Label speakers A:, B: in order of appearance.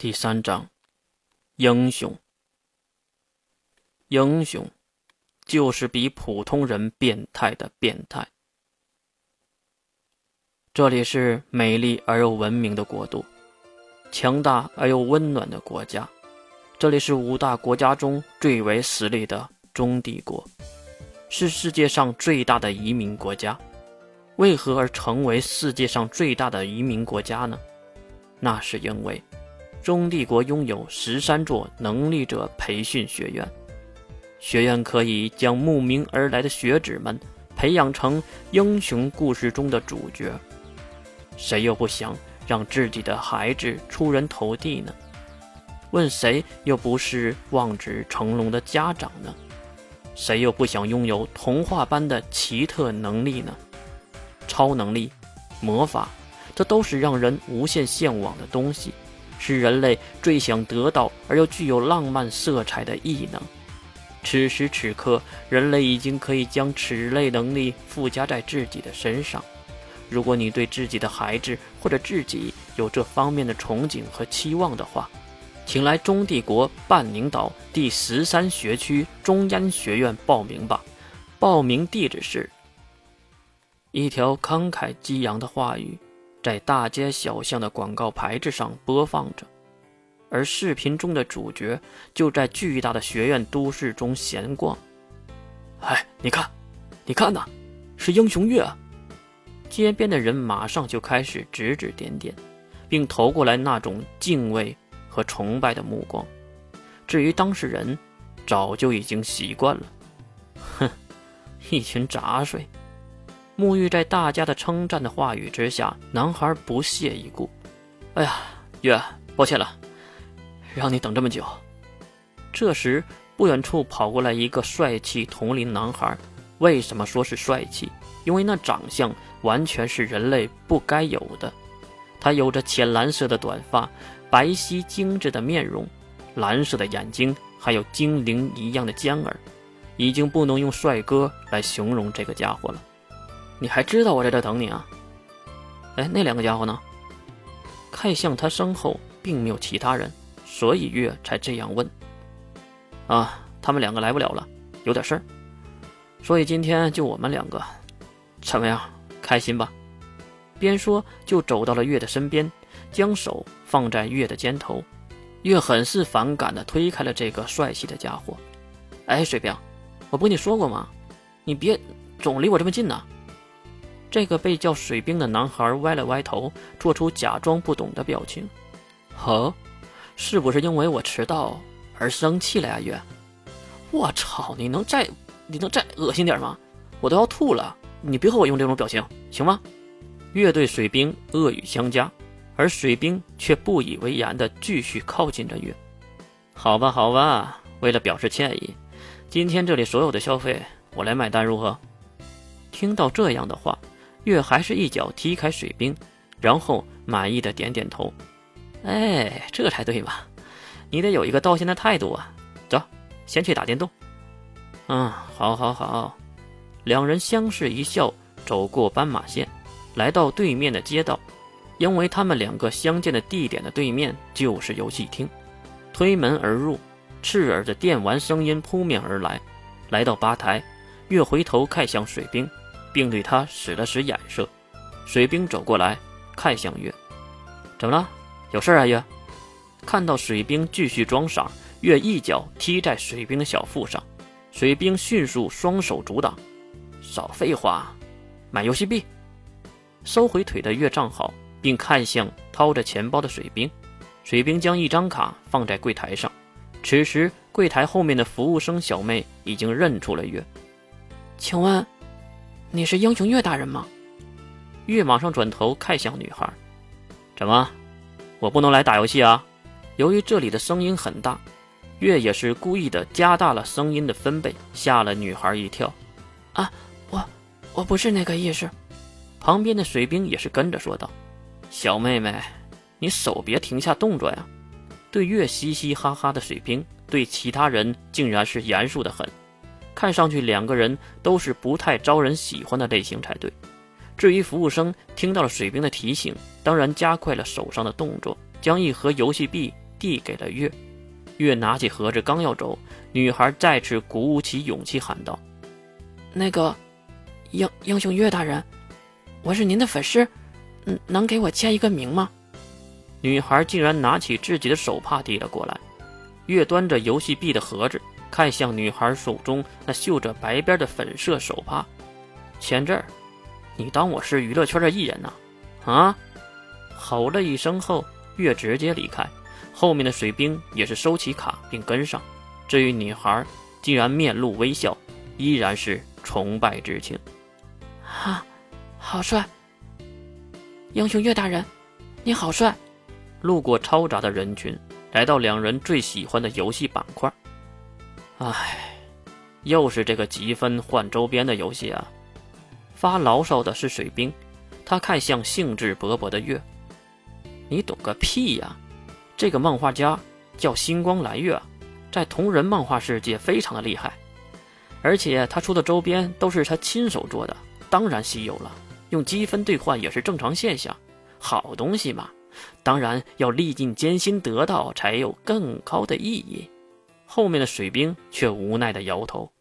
A: 第三章，英雄。英雄，就是比普通人变态的变态。这里是美丽而又文明的国度，强大而又温暖的国家。这里是五大国家中最为实力的中帝国，是世界上最大的移民国家。为何而成为世界上最大的移民国家呢？那是因为。中帝国拥有十三座能力者培训学院，学院可以将慕名而来的学子们培养成英雄故事中的主角。谁又不想让自己的孩子出人头地呢？问谁又不是望子成龙的家长呢？谁又不想拥有童话般的奇特能力呢？超能力、魔法，这都是让人无限向往的东西。是人类最想得到而又具有浪漫色彩的异能。此时此刻，人类已经可以将此类能力附加在自己的身上。如果你对自己的孩子或者自己有这方面的憧憬和期望的话，请来中帝国半宁岛第十三学区中央学院报名吧。报名地址是一条慷慨激昂的话语。在大街小巷的广告牌子上播放着，而视频中的主角就在巨大的学院都市中闲逛。哎，你看，你看呐，是英雄月！街边的人马上就开始指指点点，并投过来那种敬畏和崇拜的目光。至于当事人，早就已经习惯了。哼，一群杂碎。沐浴在大家的称赞的话语之下，男孩不屑一顾。哎呀，月，抱歉了，让你等这么久。这时，不远处跑过来一个帅气同龄男孩。为什么说是帅气？因为那长相完全是人类不该有的。他有着浅蓝色的短发，白皙精致的面容，蓝色的眼睛，还有精灵一样的尖耳，已经不能用帅哥来形容这个家伙了。你还知道我在这等你啊？哎，那两个家伙呢？看向他身后，并没有其他人，所以月才这样问。啊，他们两个来不了了，有点事儿，所以今天就我们两个，怎么样？开心吧？边说就走到了月的身边，将手放在月的肩头。月很是反感的推开了这个帅气的家伙。哎，水兵，我不跟你说过吗？你别总离我这么近呐！这个被叫水兵的男孩歪了歪头，做出假装不懂的表情。呵，是不是因为我迟到而生气了呀，月？我操！你能再你能再恶心点吗？我都要吐了！你别和我用这种表情，行吗？月对水兵恶语相加，而水兵却不以为然的继续靠近着月。好吧，好吧，为了表示歉意，今天这里所有的消费我来买单，如何？听到这样的话。月还是一脚踢开水兵，然后满意的点点头。哎，这才对嘛！你得有一个道歉的态度啊。走，先去打电动。嗯，好，好，好。两人相视一笑，走过斑马线，来到对面的街道。因为他们两个相见的地点的对面就是游戏厅。推门而入，刺耳的电玩声音扑面而来。来到吧台，月回头看向水兵。并对他使了使眼色，水兵走过来，看向月，怎么了？有事啊，月？看到水兵继续装傻，月一脚踢在水兵的小腹上，水兵迅速双手阻挡，少废话，买游戏币。收回腿的月站好，并看向掏着钱包的水兵，水兵将一张卡放在柜台上。此时，柜台后面的服务生小妹已经认出了月，
B: 请问？你是英雄岳大人吗？
A: 岳马上转头看向女孩，怎么，我不能来打游戏啊？由于这里的声音很大，月也是故意的加大了声音的分贝，吓了女孩一跳。
B: 啊，我我不是那个意思。
A: 旁边的水兵也是跟着说道：“小妹妹，你手别停下动作呀！”对月嘻嘻哈哈的水兵，对其他人竟然是严肃的很。看上去两个人都是不太招人喜欢的类型才对。至于服务生听到了水兵的提醒，当然加快了手上的动作，将一盒游戏币递给了月。月拿起盒子刚要走，女孩再次鼓舞起勇气喊道：“
B: 那个，英英雄月大人，我是您的粉丝，嗯，能给我签一个名吗？”
A: 女孩竟然拿起自己的手帕递了过来。月端着游戏币的盒子，看向女孩手中那绣着白边的粉色手帕，签字儿。你当我是娱乐圈的艺人呐？啊！吼了一声后，月直接离开。后面的水兵也是收起卡并跟上。至于女孩，竟然面露微笑，依然是崇拜之情。
B: 啊，好帅！英雄岳大人，你好帅！
A: 路过嘈杂的人群，来到两人最喜欢的游戏板块。唉，又是这个积分换周边的游戏啊！发牢骚的是水兵，他看向兴致勃勃的月：“你懂个屁呀！这个漫画家叫星光蓝月，在同人漫画世界非常的厉害，而且他出的周边都是他亲手做的，当然稀有了。用积分兑换也是正常现象，好东西嘛，当然要历尽艰辛得到才有更高的意义。”后面的水兵却无奈的摇头。